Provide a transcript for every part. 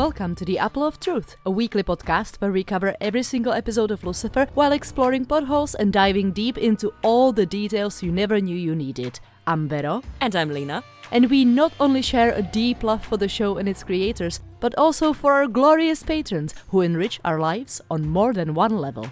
Welcome to the Apple of Truth, a weekly podcast where we cover every single episode of Lucifer while exploring potholes and diving deep into all the details you never knew you needed. I'm Vero. And I'm Lina. And we not only share a deep love for the show and its creators, but also for our glorious patrons who enrich our lives on more than one level.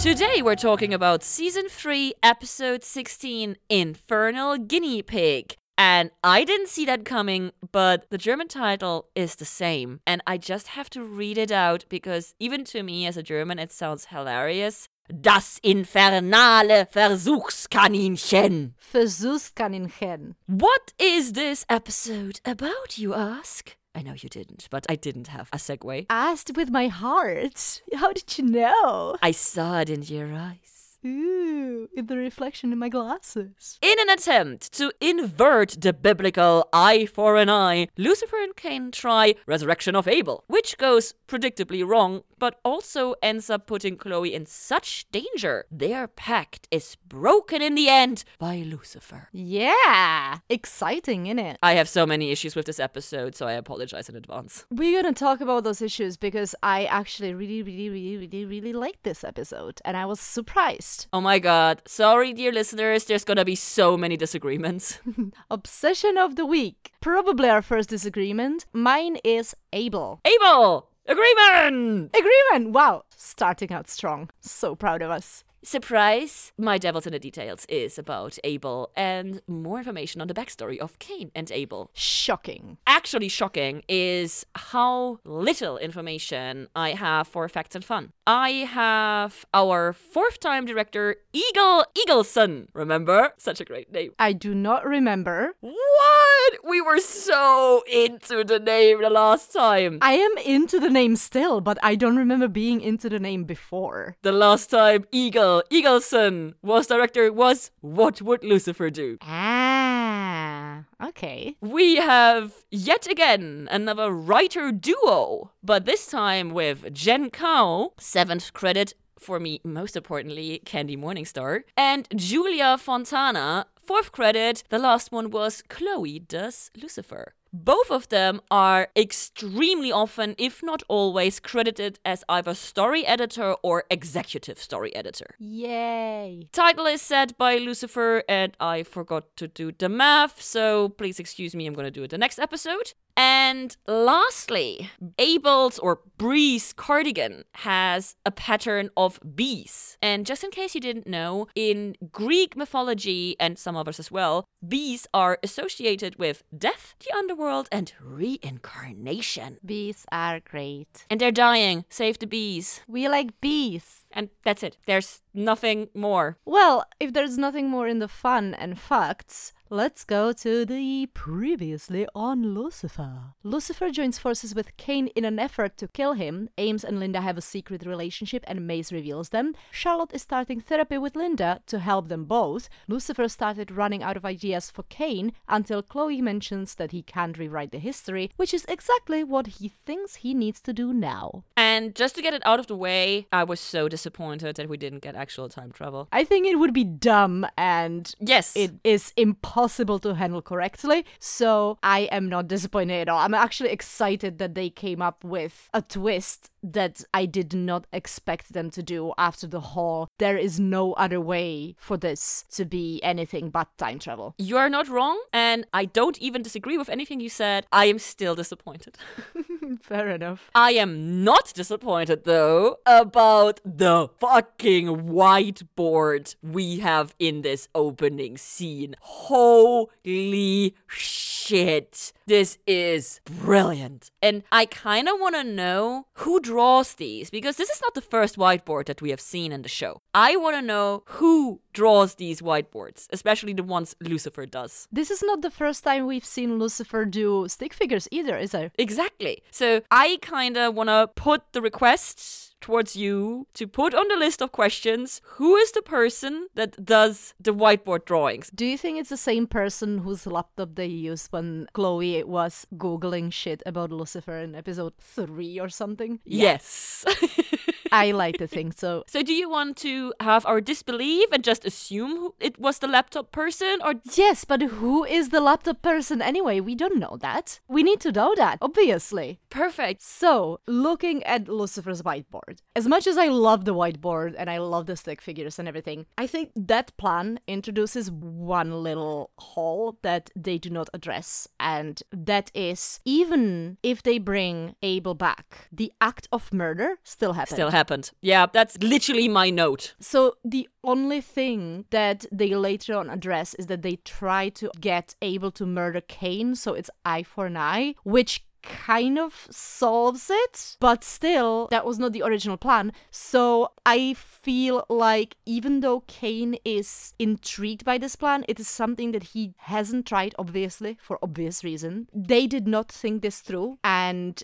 Today we're talking about season 3, episode 16 Infernal Guinea Pig. And I didn't see that coming, but the German title is the same. And I just have to read it out because even to me as a German, it sounds hilarious. Das infernale Versuchskaninchen. Versuchskaninchen. What is this episode about, you ask? I know you didn't, but I didn't have a segue. Asked with my heart. How did you know? I saw it in your eyes. Ooh, in the reflection in my glasses. In an attempt to invert the biblical eye for an eye, Lucifer and Cain try Resurrection of Abel, which goes predictably wrong, but also ends up putting Chloe in such danger. Their pact is broken in the end by Lucifer. Yeah, exciting, innit? I have so many issues with this episode, so I apologize in advance. We're gonna talk about those issues because I actually really, really, really, really, really liked this episode, and I was surprised. Oh my god. Sorry, dear listeners, there's gonna be so many disagreements. Obsession of the week. Probably our first disagreement. Mine is Abel. Abel! Agreement! Agreement! Wow, starting out strong. So proud of us. Surprise! My Devils in the Details is about Abel and more information on the backstory of Cain and Abel. Shocking. Actually, shocking is how little information I have for Facts and Fun. I have our fourth time director, Eagle Egilsson. Remember? Such a great name. I do not remember. What? We were so into the name the last time. I am into the name still, but I don't remember being into the name before. The last time Eagle Egilsson was director was What Would Lucifer Do? Ah, okay. We have yet again another writer duo, but this time with Jen Kao, seventh credit for me, most importantly, Candy Morningstar, and Julia Fontana, fourth credit. The last one was Chloe does Lucifer. Both of them are extremely often, if not always, credited as either story editor or executive story editor. Yay. Title is set by Lucifer, and I forgot to do the math, so please excuse me, I'm gonna do it the next episode. And lastly, Abel's or Bree's cardigan has a pattern of bees. And just in case you didn't know, in Greek mythology and some others as well, bees are associated with death, the underworld, and reincarnation. Bees are great. And they're dying. Save the bees. We like bees. And that's it. There's nothing more. Well, if there's nothing more in the fun and facts, Let's go to the previously on Lucifer. Lucifer joins forces with Cain in an effort to kill him. Ames and Linda have a secret relationship and Maze reveals them. Charlotte is starting therapy with Linda to help them both. Lucifer started running out of ideas for Cain until Chloe mentions that he can't rewrite the history, which is exactly what he thinks he needs to do now. And just to get it out of the way, I was so disappointed that we didn't get actual time travel. I think it would be dumb and yes, it is impossible possible to handle correctly. So I am not disappointed at all. I'm actually excited that they came up with a twist that I did not expect them to do after the whole there is no other way for this to be anything but time travel. You are not wrong, and I don't even disagree with anything you said. I am still disappointed. Fair enough. I am not disappointed though about the fucking whiteboard we have in this opening scene. Holy shit. This is brilliant. And I kind of want to know who draws these because this is not the first whiteboard that we have seen in the show. I want to know who draws these whiteboards, especially the ones Lucifer does. This is not the first time we've seen Lucifer do stick figures either, is it? Exactly. So I kind of want to put the requests towards you to put on the list of questions who is the person that does the whiteboard drawings. Do you think it's the same person whose laptop they used when Chloe was Googling shit about Lucifer in episode three or something? Yes. I like to think so. So, do you want to have our disbelief and just assume it was the laptop person, or Yes, but who is the laptop person anyway? We don't know that. We need to know that, obviously. perfect? So, looking at Lucifer's whiteboard, as much as I love the whiteboard and I love the stick figures and everything, I think that plan introduces one little hole that they do not address. And that is even if they bring Abel back, the act of murder still happens. Still happened. Yeah, that's literally my note. So the only thing that they later on address is that they try to get Abel to murder Cain, so it's eye for an eye, which kind of solves it, but still that was not the original plan. So I feel like even though Cain is intrigued by this plan, it is something that he hasn't tried obviously for obvious reason. They did not think this through and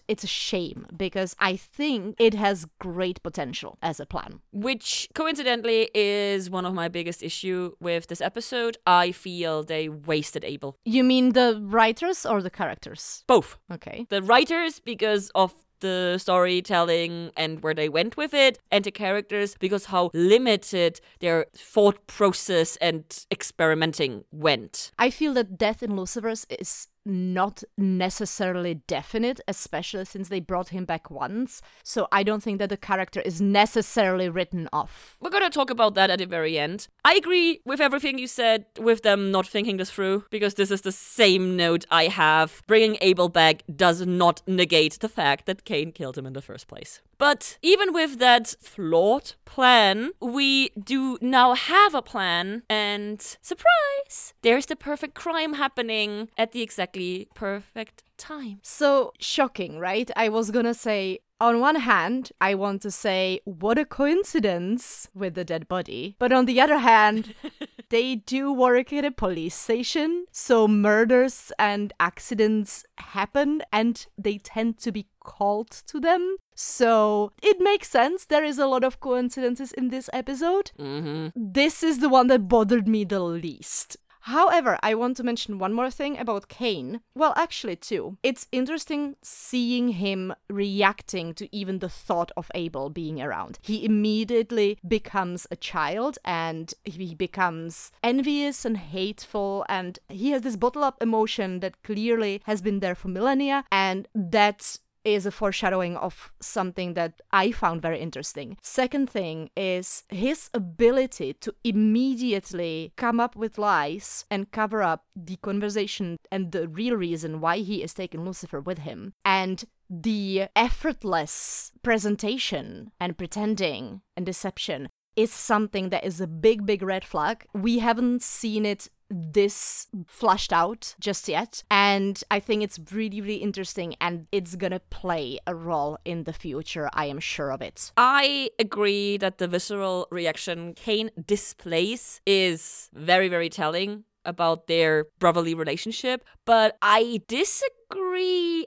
it's a shame because I think it has great potential as a plan. Which coincidentally is one of my biggest issue with this episode. I feel they wasted Abel. You mean the writers or the characters? Both. Okay. The writers because of the storytelling and where they went with it, and the characters because how limited their thought process and experimenting went. I feel that death in Lucifer's is not necessarily definite, especially since they brought him back once. So I don't think that the character is necessarily written off. We're gonna talk about that at the very end. I agree with everything you said with them not thinking this through, because this is the same note I have. Bringing Abel back does not negate the fact that Cain killed him in the first place. But even with that flawed plan, we do now have a plan, and surprise! There's the perfect crime happening at the exactly perfect time. So shocking, right? I was gonna say, on one hand, I want to say, what a coincidence with the dead body. But on the other hand, they do work at a police station, so murders and accidents happen and they tend to be called to them. So it makes sense. There is a lot of coincidences in this episode. Mm-hmm. This is the one that bothered me the least. However, I want to mention one more thing about Cain. Well, actually, two. It's interesting seeing him reacting to even the thought of Abel being around. He immediately becomes a child and he becomes envious and hateful, and he has this bottle up emotion that clearly has been there for millennia, and that's is a foreshadowing of something that I found very interesting. Second thing is his ability to immediately come up with lies and cover up the conversation and the real reason why he is taking Lucifer with him. And the effortless presentation and pretending and deception is something that is a big, big red flag. We haven't seen it this flushed out just yet. And I think it's really, really interesting and it's gonna play a role in the future. I am sure of it. I agree that the visceral reaction Cain displays is very, very telling about their brotherly relationship, but I disagree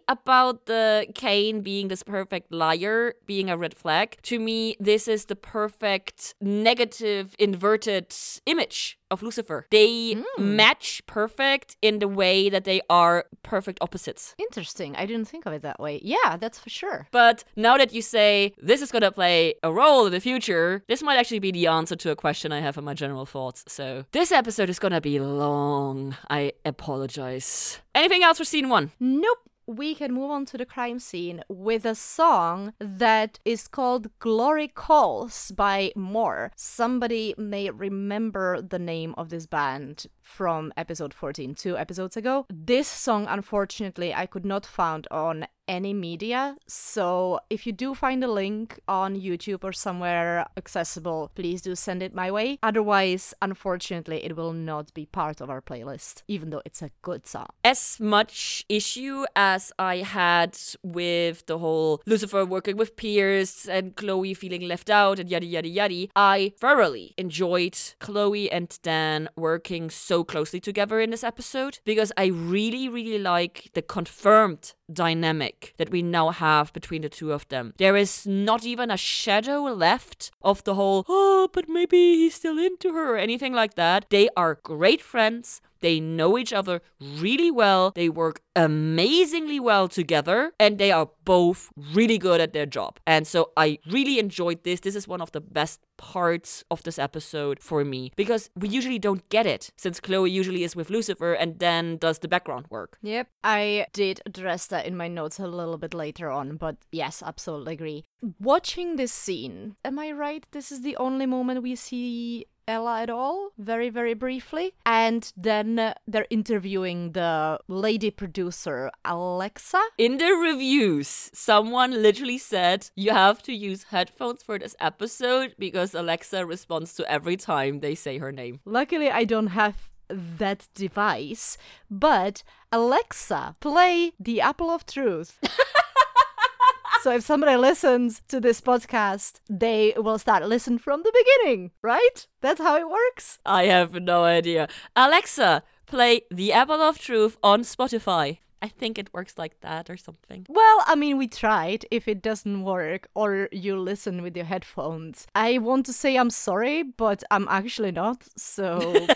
about the Cain being this perfect liar being a red flag. To me, this is the perfect negative inverted image of Lucifer. They hmm. match perfect in the way that they are perfect opposites. Interesting. I didn't think of it that way. Yeah, that's for sure. But now that you say this is going to play a role in the future, this might actually be the answer to a question I have in my general thoughts. So this episode is going to be long. I apologize. Anything else for scene one? Nope. We can move on to the crime scene with a song that is called Glory Calls by Moore. Somebody may remember the name of this band from episode 14, two episodes ago. This song, unfortunately, I could not find on any media. So if you do find a link on YouTube or somewhere accessible, please do send it my way. Otherwise, unfortunately, it will not be part of our playlist, even though it's a good song. As much issue as I had with the whole Lucifer working with Pierce and Chloe feeling left out and yada yada yada, I thoroughly enjoyed Chloe and Dan working so closely together in this episode because I really, really like the confirmed dynamic that we now have between the two of them. There is not even a shadow left of the whole, oh, but maybe he's still into her or anything like that. They are great friends. They know each other really well. They work amazingly well together and they are both really good at their job. And so I really enjoyed this. This is one of the best parts of this episode for me because we usually don't get it since Chloe usually is with Lucifer and then does the background work. Yep. I did address that in my notes a little bit later on, but yes, absolutely agree. Watching this scene, am I right? This is the only moment we see Ella at all, very, very briefly. And then uh, they're interviewing the lady producer, Alexa. In the reviews, someone literally said you have to use headphones for this episode because Alexa responds to every time they say her name. Luckily, I don't have that device, but Alexa, play the Apple of Truth. so if somebody listens to this podcast, they will start listen from the beginning, right? That's how it works. I have no idea. Alexa, play The Apple of Truth on Spotify. I think it works like that or something. Well, I mean, we tried. If it doesn't work or you listen with your headphones, I want to say I'm sorry, but I'm actually not. So.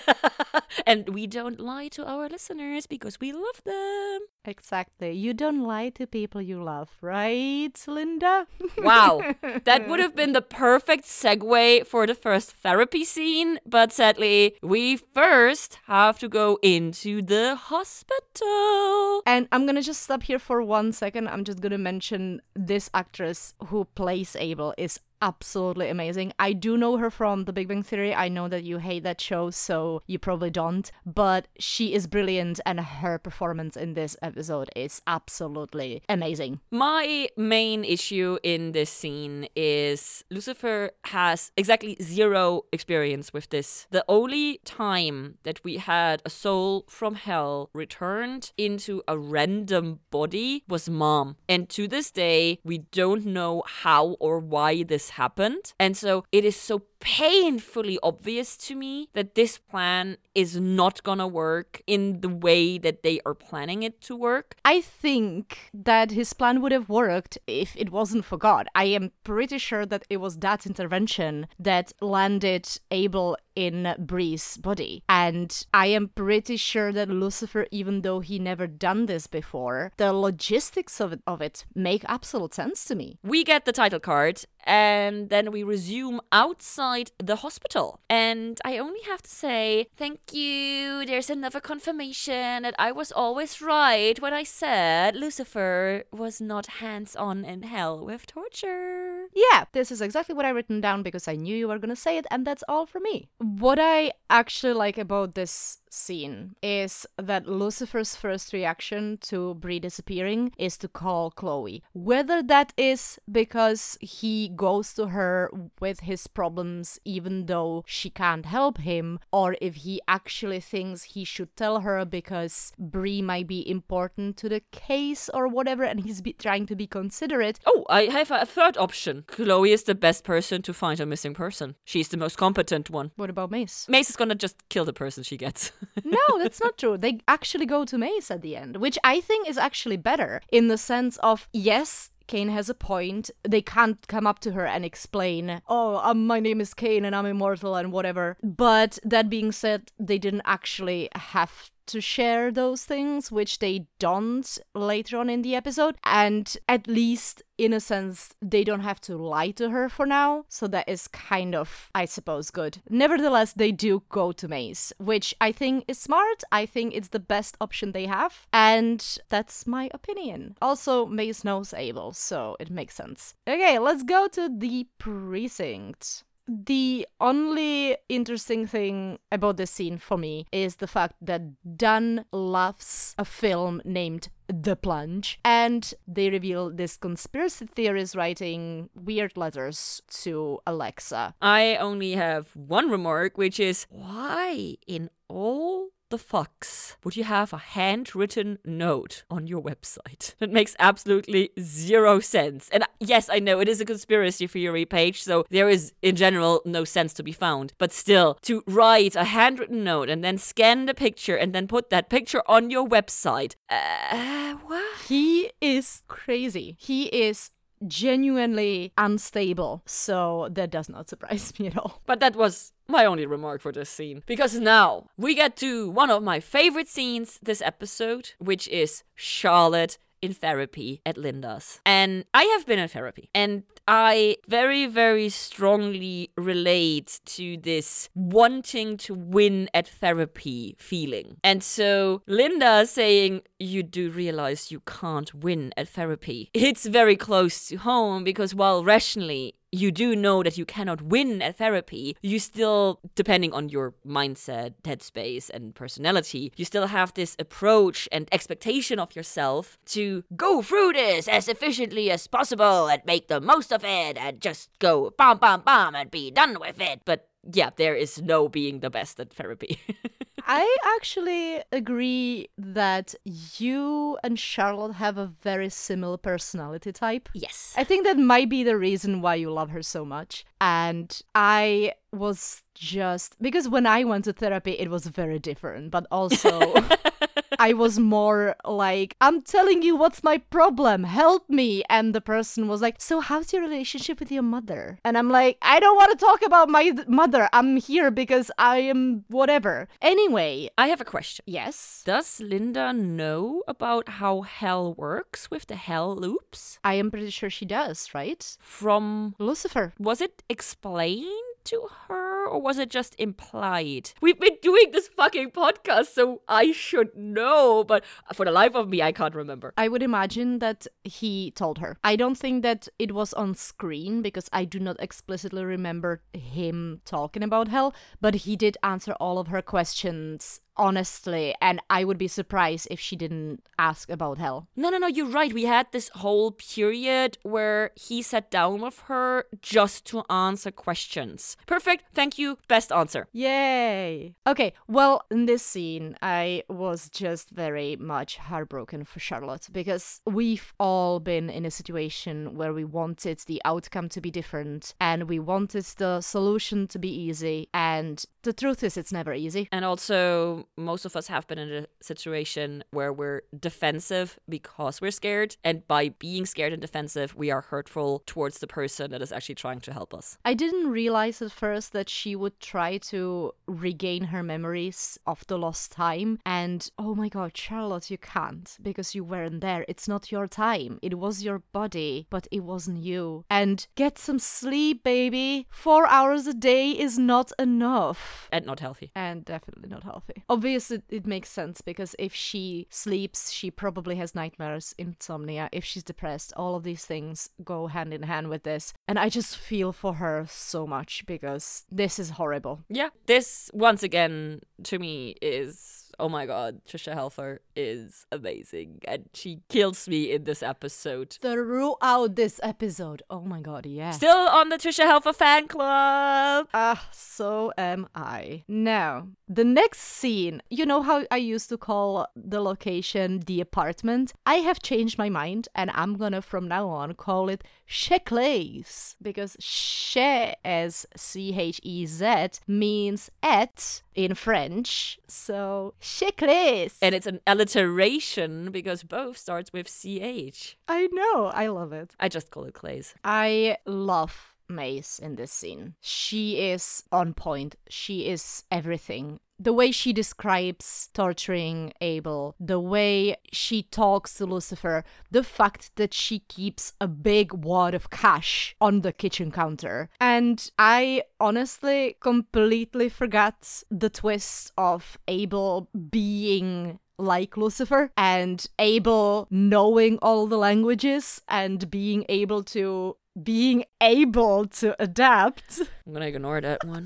and we don't lie to our listeners because we love them. Exactly. You don't lie to people you love, right, Linda? wow. That would have been the perfect segue for the first therapy scene, but sadly, we first have to go into the hospital. And I'm gonna just stop here for one second. I'm just gonna mention this actress who plays Abel is absolutely amazing. I do know her from The Big Bang Theory. I know that you hate that show, so you probably don't. But she is brilliant, and her performance in this episode is absolutely amazing. My main issue in this scene is Lucifer has exactly zero experience with this. The only time that we had a soul from hell returned into a random body was mom. And to this day, we don't know how or why this happened. And so it is so painfully obvious to me that this plan is not gonna work in the way that they are planning it to work. I think that his plan would have worked if it wasn't for God. I am pretty sure that it was that intervention that landed Abel in Bree's body. And I am pretty sure that Lucifer, even though he never done this before, the logistics of it, of it make absolute sense to me. We get the title card and then we resume outside the hospital. And I only have to say, thank you. There's another confirmation that I was always right when I said Lucifer was not hands on in hell with torture. Yeah, this is exactly what I written down because I knew you were gonna say it, and that's all for me. What I actually like about this scene is that Lucifer's first reaction to Bree disappearing is to call Chloe. Whether that is because he goes to her with his problems even though she can't help him, or if he actually thinks he should tell her because Bree might be important to the case or whatever, and he's be- trying to be considerate. Oh, I have a third option. Chloe is the best person to find a missing person. She's the most competent one. What about Maze? Maze is gonna just kill the person she gets. no, that's not true. They actually go to Maze at the end, which I think is actually better in the sense of yes, Cain has a point. They can't come up to her and explain, oh, um, my name is Cain and I'm immortal and whatever. But that being said, they didn't actually have to share those things, which they don't later on in the episode. And at least, in a sense, they don't have to lie to her for now. So that is kind of, I suppose, good. Nevertheless, they do go to Maze, which I think is smart. I think it's the best option they have. And that's my opinion. Also, Maze knows Abel, so it makes sense. Okay, let's go to the precinct. The only interesting thing about this scene for me is the fact that Dan loves a film named The Plunge, and they reveal this conspiracy theorist writing weird letters to Alexa. I only have one remark, which is why in all the fucks would you have a handwritten note on your website? That makes absolutely zero sense. And yes, I know it is a conspiracy theory page, so there is in general no sense to be found. But still, to write a handwritten note and then scan the picture and then put that picture on your website. Uh, Uh, what? He is crazy. He is genuinely unstable. So that does not surprise me at all. But that was my only remark for this scene. Because now we get to one of my favorite scenes this episode, which is Charlotte in therapy at Linda's. And I have been in therapy. And I very, very strongly relate to this wanting to win at therapy feeling. And so Linda saying, You do realize you can't win at therapy. It's very close to home because while rationally you do know that you cannot win at therapy, you still, depending on your mindset, headspace, and personality, you still have this approach and expectation of yourself to go through this as efficiently as possible and make the most of it and just go bam, bam, bam and be done with it. But yeah, there is no being the best at therapy. I actually agree that you and Charlotte have a very similar personality type. yes. I think that might be the reason why you love her so much. And I was just because when I went to therapy, it was very different, but also. I was more like, I'm telling you what's my problem, help me. And the person was like, So, how's your relationship with your mother? And I'm like, I don't want to talk about my th- mother. I'm here because I am whatever. Anyway, I have a question. yes, Does Linda know about how hell works with the hell loops? I am pretty sure she does, right? From Lucifer. was it explained to her or was it just implied? We've been doing this fucking podcast, so I should know, but for the life of me, I can't remember. I would imagine that he told her. I don't think that it was on screen because I do not explicitly remember him talking about hell, but he did answer all of her questions honestly, and I would be surprised if she didn't ask about hell. No, no, no, you're right. We had this whole period where he sat down with her just to answer questions. Perfect. Thank you. Best answer. Yay! Okay, well, in this scene, I was just very much heartbroken for Charlotte because we've all been in a situation where we wanted the outcome to be different and we wanted the solution to be easy, and the truth is, it's never easy. And also, most of us have been in a situation where we're defensive because we're scared. And by being scared and defensive, we are hurtful towards the person that is actually trying to help us. I didn't realize at first that she would try to regain her memories of the lost time. And oh my god, Charlotte, you can't because you weren't there. It's not your time. It was your body, but it wasn't you. And get some sleep, baby. Four hours a day is not enough. And not healthy. And definitely not healthy. Obviously, it makes sense because if she sleeps, she probably has nightmares, insomnia. If she's depressed, all of these things go hand in hand with this. And I just feel for her so much because this is horrible. Yeah. This, once again, to me is. Oh my god, Tricia Helfer is amazing. And she kills me in this episode. Throughout this episode. Oh my god, yeah. Still on the Tricia Helfer fan club. Ah, so am I. Now, the next scene, you know how I used to call the location the apartment? I have changed my mind and I'm gonna from now on call it Checlays because che as C H E Z means at in French. So Checlays. And it's an alliteration because both starts with CH. I know, I love it. I just call it Clays. I love Maze in this scene. She is on point. She is everything. The way she describes torturing Abel, the way she talks to Lucifer, the fact that she keeps a big wad of cash on the kitchen counter. And I honestly completely forgot the twist of Abel being like Lucifer and Abel knowing all the languages and being able to being able to adapt. I'm gonna ignore that one.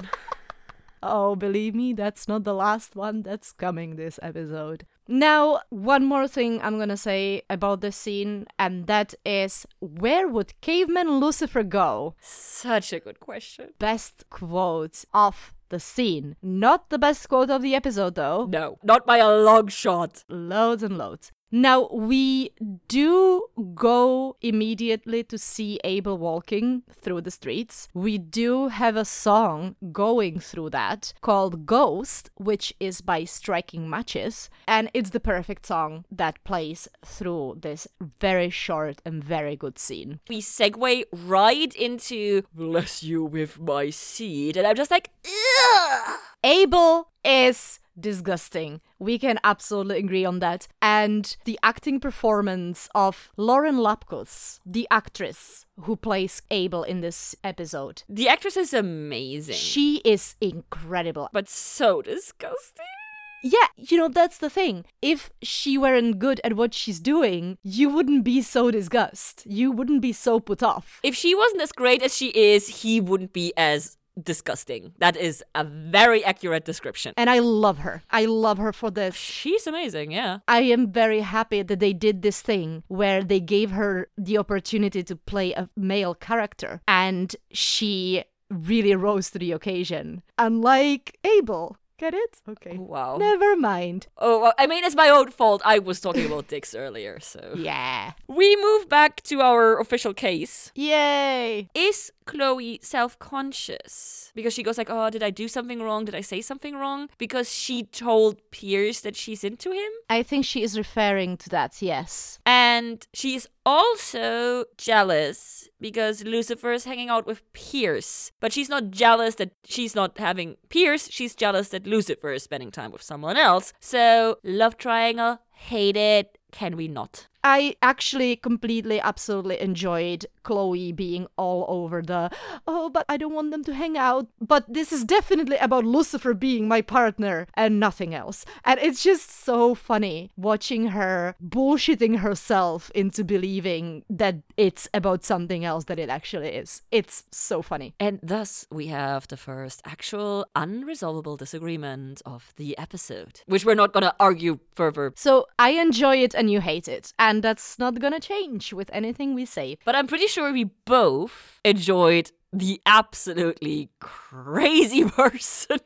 Oh, believe me, that's not the last one that's coming this episode. Now, one more thing I'm gonna say about this scene, and that is where would caveman Lucifer go? Such a good question. Best quote of the scene. Not the best quote of the episode, though. No, not by a long shot. Loads and loads. Now, we do go immediately to see Abel walking through the streets. We do have a song going through that called Ghost, which is by Striking Matches. And it's the perfect song that plays through this very short and very good scene. We segue right into bless you with my seed. And I'm just like, Ugh! Abel is disgusting. We can absolutely agree on that. And the acting performance of Lauren Lapkus, the actress who plays Abel in this episode, The actress is amazing. she is incredible. but so disgusting. Yeah, you know, that's the thing. If she weren't good at what she's doing, you wouldn't be so disgusted. You wouldn't be so put off. If she wasn't as great as she is, he wouldn't be as disgusting. That is a very accurate description. And I love her. I love her for this. She's amazing, yeah. I am very happy that they did this thing where they gave her the opportunity to play a male character and she really rose to the occasion. Unlike Abel. Get it? Okay. Oh, wow. Never mind. Oh, well, I mean, it's my own fault. I was talking about dicks earlier, so. Yeah. We move back to our official case. Yay. Is Chloe self-conscious? Because she goes like, "Oh, did I do something wrong? Did I say something wrong?" Because she told Pierce that she's into him, I think she is referring to that, yes. and she's also jealous because Lucifer is hanging out with Pierce. But she's not jealous that she's not having Pierce. She's jealous that Lucifer is spending time with someone else. So, love triangle, hate it. Can we not? I actually completely, absolutely enjoyed Chloe being all over the, oh, but I don't want them to hang out. But this is definitely about Lucifer being my partner and nothing else. And it's just so funny watching her bullshitting herself into believing that it's about something else that it actually is. It's so funny. And thus, we have the first actual unresolvable disagreement of the episode, which we're not gonna argue further. So I enjoy it and you hate it. And that's not gonna change with anything we say. But I'm pretty sure we both enjoyed the absolutely crazy person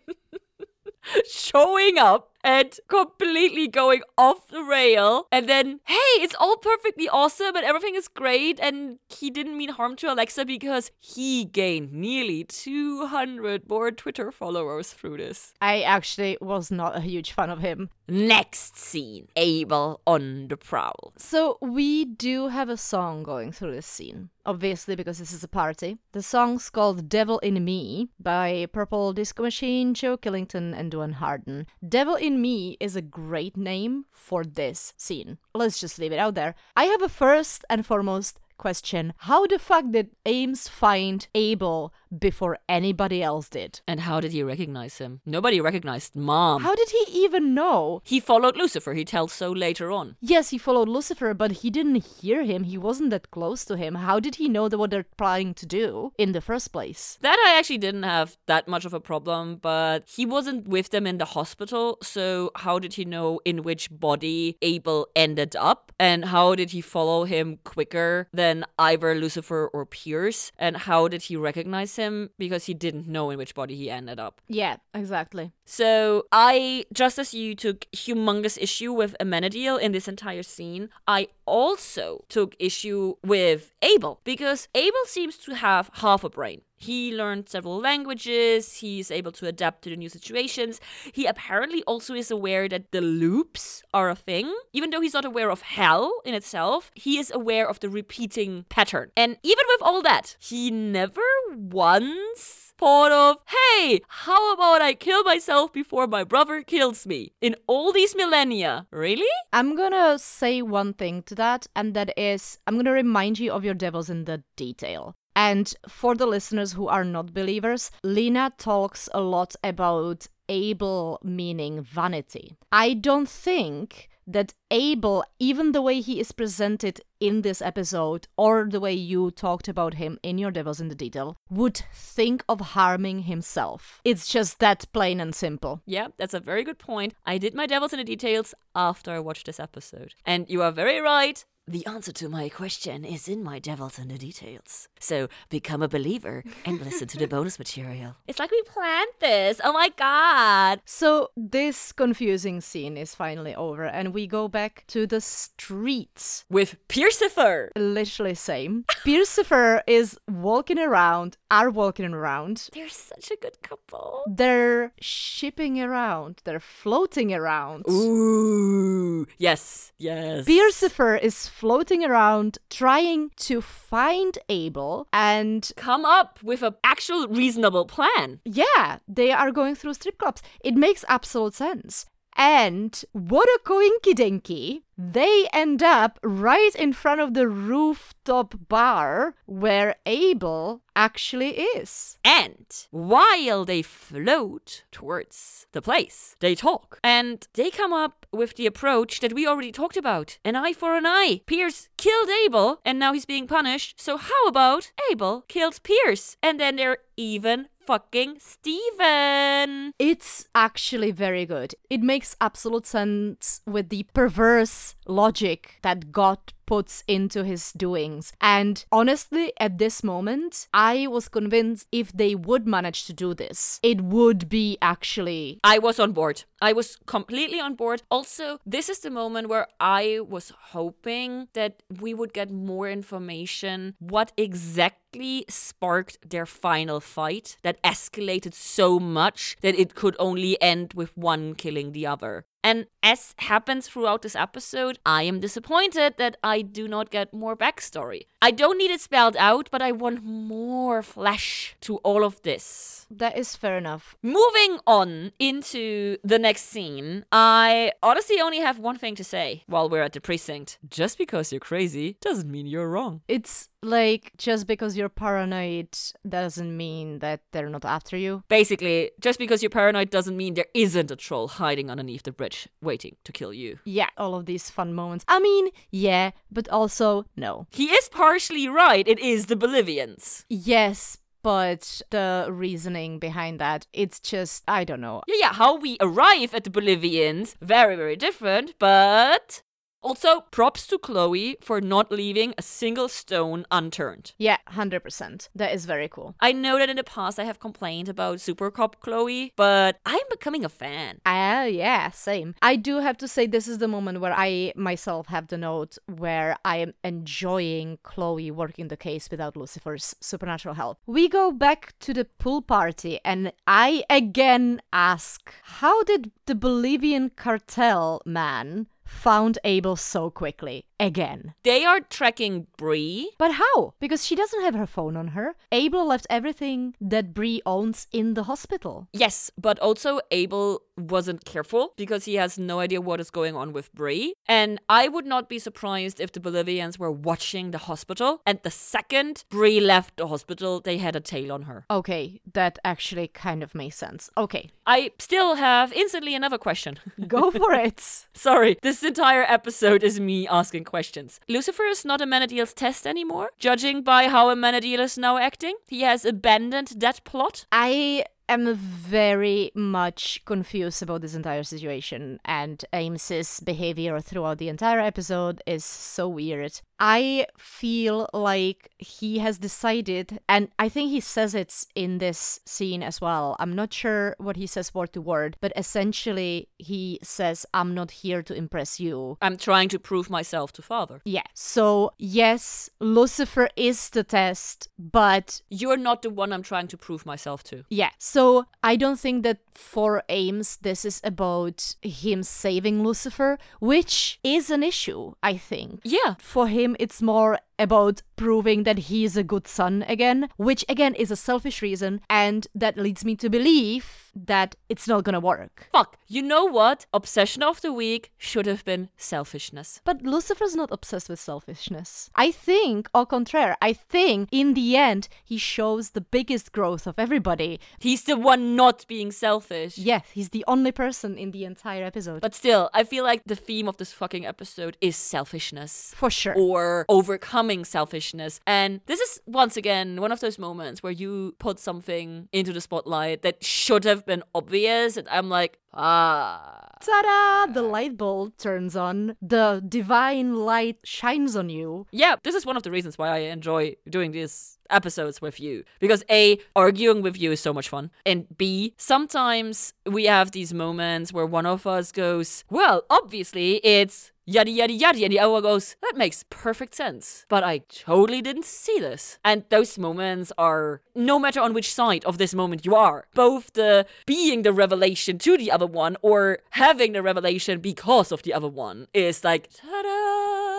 showing up and completely going off the rail. And then, hey, it's all perfectly awesome and everything is great. And he didn't mean harm to Alexa because he gained nearly 200 more Twitter followers through this. I actually was not a huge fan of him. Next scene Abel on the prowl. So we do have a song going through this scene, obviously because this is a party. The song's called "Devil in Me" by Purple Disco Machine, Joe Killington, and Duane Harden. "Devil in Me" is a great name for this scene. Let's just leave it out there. I have a first and foremost question: How the fuck did Ames find Abel before anybody else did? And how did he recognize him? Nobody recognized Mom. How did he even know? He followed Lucifer, he tells so later on. Yes, he followed Lucifer, but he didn't hear him. He wasn't that close to him. How did he know that what they're trying to do in the first place? That I actually didn't have that much of a problem, but he wasn't with them in the hospital, so how did he know in which body Abel ended up? And how did he follow him quicker than either Lucifer or Pierce? And how did he recognize him? Because he didn't know in which body he ended up. Yeah, exactly. So I, just as you took humongous issue with Amenadiel in this entire scene, I also took issue with Abel because Abel seems to have half a brain. He learned several languages, he's able to adapt to the new situations. He apparently also is aware that the loops are a thing. Even though he's not aware of hell in itself, he is aware of the repeating pattern. And even with all that, he never once thought of, hey, how about I kill myself before my brother kills me? In all these millennia, really? I'm gonna say one thing to that, and that is I'm gonna remind you of your devils in the detail. And for the listeners who are not believers, Lina talks a lot about Abel meaning vanity. I don't think that Abel, even the way he is presented in this episode, or the way you talked about him in your Devils in the Detail, would think of harming himself. It's just that plain and simple. Yeah, that's a very good point. I did my devils in the details after I watched this episode. And you are very right. The answer to my question is in my Devils in the Details. So become a believer and listen to the bonus material. It's like we planned this. Oh my god. So this confusing scene is finally over, and we go back to the streets. With Piercifer. Literally same. Piercifer is walking around, are walking around. They're such a good couple. They're shipping around. They're floating around. Ooh. Yes. Yes. Piercifer is floating around trying to find Abel and come up with an actual reasonable plan. yeah, they are going through strip clubs. It makes absolute sense. And what a coinky dinky. They end up right in front of the rooftop bar where Abel actually is. And while they float towards the place, they talk. And they come up with the approach that we already talked about an eye for an eye. Pierce killed Abel, and now he's being punished. So, how about Abel kills Pierce? And then they're even fucking Steven. It's actually very good. It makes absolute sense with the perverse logic that God puts into his doings. And honestly, at this moment, I was convinced if they would manage to do this, it would be actually. I was on board. I was completely on board. Also, this is the moment where I was hoping that we would get more information what exactly sparked their final fight that escalated so much that it could only end with one killing the other. And as happens throughout this episode, I am disappointed that I do not get more backstory. I don't need it spelled out, but I want more flesh to all of this. That is fair enough. Moving on into the next scene, I honestly only have one thing to say while we're at the precinct. Just because you're crazy doesn't mean you're wrong. It's like just because you're paranoid doesn't mean that they're not after you. Basically, just because you're paranoid doesn't mean there isn't a troll hiding underneath the bridge waiting to kill you. Yeah, all of these fun moments. I mean, yeah, but also no. He is partially right, it is the Bolivians. Yes, but the reasoning behind that, it's just, I don't know. Yeah, yeah, how we arrive at the Bolivians, very, very different, but. Also, props to Chloe for not leaving a single stone unturned. Yeah, 100%. That is very cool. I know that in the past I have complained about Super Cop Chloe, but I'm becoming a fan. Ah, yeah, same. I do have to say, this is the moment where I myself have the note where I am enjoying Chloe working the case without Lucifer's supernatural help. We go back to the pool party, and I again ask, how did the Bolivian cartel man found Abel so quickly? Again. They are tracking Bree. But how? Because she doesn't have her phone on her. Abel left everything that Bree owns in the hospital. Yes, but also Abel wasn't careful because he has no idea what is going on with Bree. And I would not be surprised if the Bolivians were watching the hospital and the second Bree left the hospital, they had a tail on her. Okay, that actually kind of makes sense. Okay, I still have instantly another question. go for it. Sorry, this entire episode is me asking questions. Lucifer is not Amenadiel's test anymore, judging by how Amenadiel is now acting. He has abandoned that plot. I am very much confused about this entire situation, and Ames's behavior throughout the entire episode is so weird. I feel like he has decided, and I think he says it in this scene as well. I'm not sure what he says word to word, but essentially he says, I'm not here to impress you. I'm trying to prove myself to Father. Yeah. So, yes, Lucifer is the test, but You're not the one I'm trying to prove myself to. yeah. So, I don't think that for Ames, this is about him saving Lucifer, which is an issue, I think. Yeah. For him, it's more about proving that he is a good son again, which again is a selfish reason, and that leads me to believe that it's not gonna work. Fuck. You know what? Obsession of the week should have been selfishness. But Lucifer's not obsessed with selfishness. I think, au contraire, I think in the end, he shows the biggest growth of everybody. He's the one not being selfish. Yes, he's the only person in the entire episode. But still, I feel like the theme of this fucking episode is selfishness. for sure. Or overcoming selfishness. And this is once again one of those moments where you put something into the spotlight that should have been obvious. And I'm like, ah. Ta-da! The light bulb turns on. The divine light shines on you. Yeah, this is one of the reasons why I enjoy doing these episodes with you because A, arguing with you is so much fun, and B, sometimes we have these moments where one of us goes, Well, obviously it's yada yada yada, and the other goes, That makes perfect sense, but I totally didn't see this. And those moments are, no matter on which side of this moment you are, both the being the revelation to the other one or having the revelation because of the other one is like, ta da!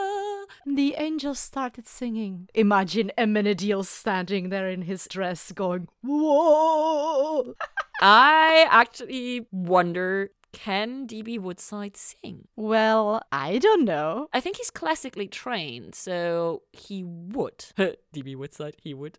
The angel started singing. Imagine Amenadiel standing there in his dress going, Whoa! I actually wonder can DB Woodside sing? well, I don't know. I think he's classically trained, so he would. DB Woodside, he would.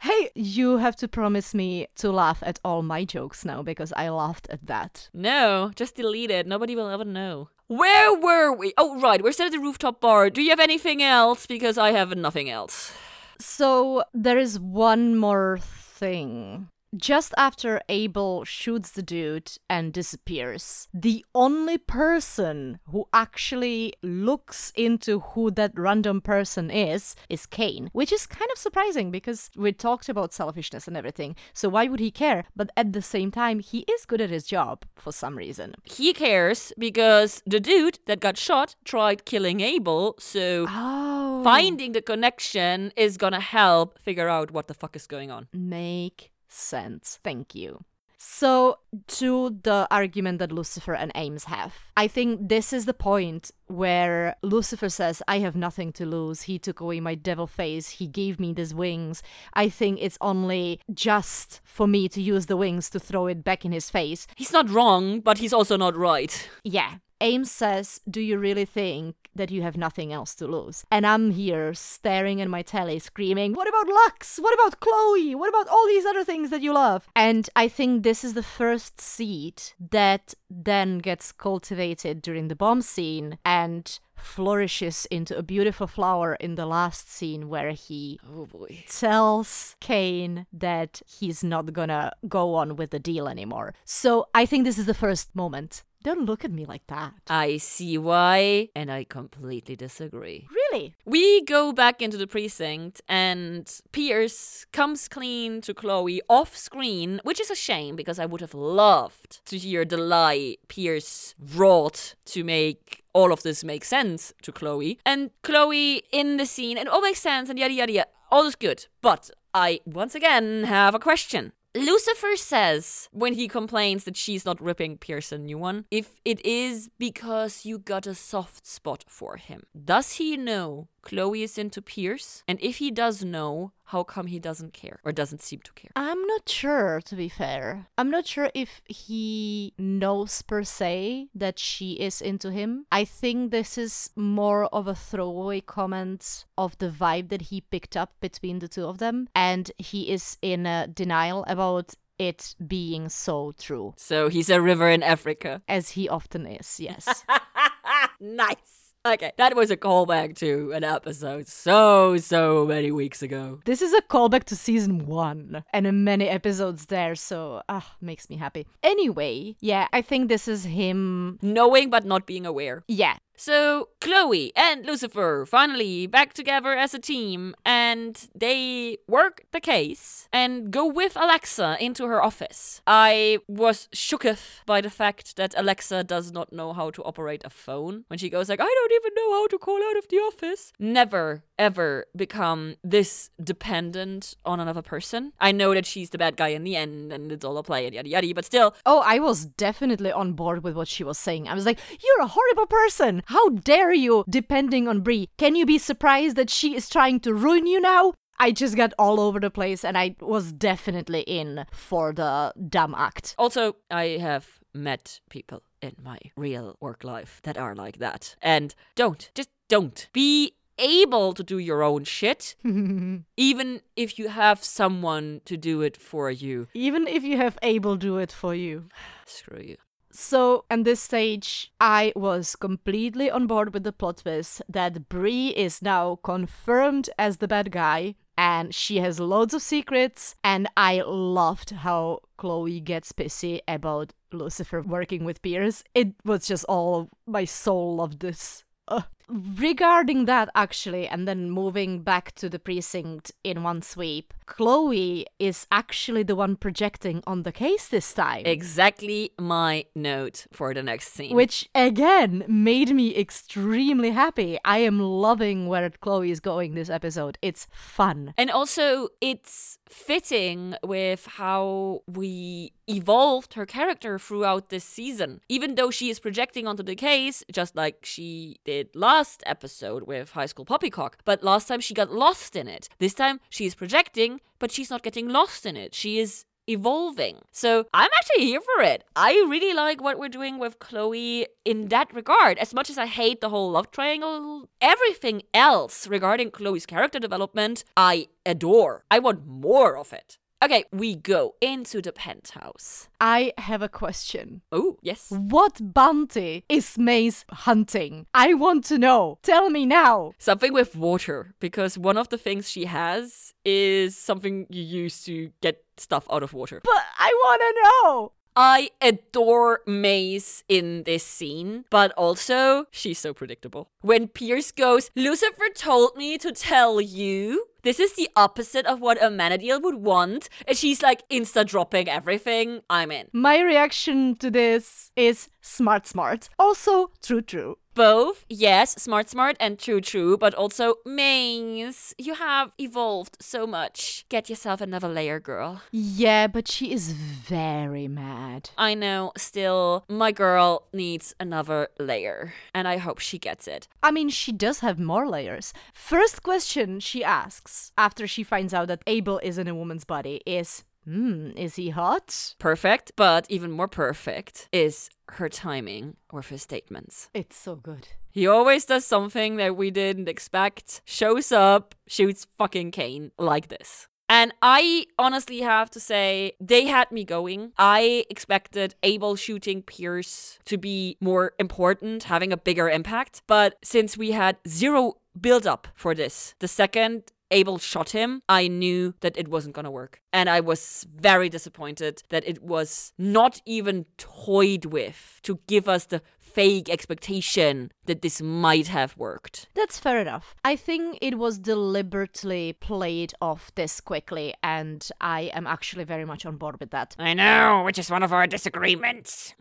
Hey, you have to promise me to laugh at all my jokes now because I laughed at that. no, just delete it. Nobody will ever know. Where were we? Oh, right. We're still at the rooftop bar. Do you have anything else? Because I have nothing else. So there is one more thing. Just after Abel shoots the dude and disappears, the only person who actually looks into who that random person is is Cain, which is kind of surprising because we talked about selfishness and everything. So why would he care? But at the same time, he is good at his job for some reason. He cares because the dude that got shot tried killing Abel, so Oh. finding the connection is gonna help figure out what the fuck is going on. make sense. Thank you. So, to the argument that Lucifer and Ames have, I think this is the point where Lucifer says, I have nothing to lose. He took away my devil face. He gave me these wings. I think it's only just for me to use the wings to throw it back in his face. He's not wrong, but he's also not right. Yeah. Ames says, Do you really think that you have nothing else to lose? And I'm here staring at my telly screaming, What about Lux? What about Chloe? What about all these other things that you love? And I think this is the first seed that then gets cultivated during the bomb scene and flourishes into a beautiful flower in the last scene where he Oh boy. tells Cain that he's not gonna go on with the deal anymore. So I think this is the first moment. Don't look at me like that. I see why, and I completely disagree. Really? We go back into the precinct, and Pierce comes clean to Chloe off screen, which is a shame because I would have loved to hear the lie Pierce wrought to make all of this make sense to Chloe. And Chloe in the scene, and all makes sense, and yada yada yada. All is good. But I once again have a question. Lucifer says when he complains that she's not ripping Pierce a new one, if it is because you got a soft spot for him. Does he know Chloe is into Pierce? And if he does know, how come he doesn't care or doesn't seem to care? I'm not sure, to be fair. I'm not sure if he knows per se that she is into him. I think this is more of a throwaway comment of the vibe that he picked up between the two of them. And he is in denial about it being so true, So he's a river in Africa. as he often is, yes. nice. Okay, that was a callback to an episode so, so many weeks ago. This is a callback to season one and many episodes there, so ah, makes me happy. Anyway, yeah, I think this is him. Knowing but not being aware. Yeah, So Chloe and Lucifer finally back together as a team and they work the case and go with Alexa into her office. I was shooketh by the fact that Alexa does not know how to operate a phone when she goes like, I don't even know how to call out of the office. Never ever become this dependent on another person. I know that she's the bad guy in the end and it's all a play and yada yada, but still, Oh, I was definitely on board with what she was saying. I was like, You're a horrible person. How dare you, depending on Bree? Can you be surprised that she is trying to ruin you now? I just got all over the place and I was definitely in for the dumb act. Also, I have met people in my real work life that are like that. And don't, just don't. Be able to do your own shit, even if you have someone to do it for you. Even if you have Abel do it for you. Screw you. So, at this stage, I was completely on board with the plot twist that Bree is now confirmed as the bad guy and she has loads of secrets. And I loved how Chloe gets pissy about Lucifer working with Pierce. It was just all my soul loved this. Regarding that, actually, and then moving back to the precinct in one sweep, Chloe is actually the one projecting on the case this time. Exactly my note for the next scene. Which again made me extremely happy. I am loving where Chloe is going this episode. It's fun. And also, it's fitting with how we evolved her character throughout this season. Even though she is projecting onto the case, just like she did last episode with High School Poppycock. But last time she got lost in it. This time she is projecting, but she's not getting lost in it. She is evolving. So I'm actually here for it. I really like what we're doing with Chloe in that regard. As much as I hate the whole love triangle, everything else regarding Chloe's character development, I adore. I want more of it. Okay, we go into the penthouse. I have a question. Oh, yes. What bounty is Maze hunting? I want to know. Tell me now. Something with water, because one of the things she has is something you use to get stuff out of water. But I want to know. I adore Maze in this scene, but also she's so predictable. When Pierce goes, Lucifer told me to tell you. This is the opposite of what Amenadiel would want. And she's like insta dropping everything. I'm in. My reaction to this is smart, smart. Also, true, true. Both, yes, smart, smart, and true, true, but also Maze. You have evolved so much. Get yourself another layer, girl. Yeah, but she is very mad. I know, still, my girl needs another layer, and I hope she gets it. I mean, she does have more layers. First question she asks after she finds out that Abel is in a woman's body is Hmm, is he hot? Perfect, but even more perfect is her timing with his statements. It's so good. He always does something that we didn't expect, shows up, shoots fucking Cain like this. And I honestly have to say, they had me going. I expected Abel shooting Pierce to be more important, having a bigger impact. But since we had zero build up for this, the second Abel shot him, I knew that it wasn't gonna work. And I was very disappointed that it was not even toyed with to give us the fake expectation that this might have worked. That's fair enough. I think it was deliberately played off this quickly, and I am actually very much on board with that. I know, which is one of our disagreements.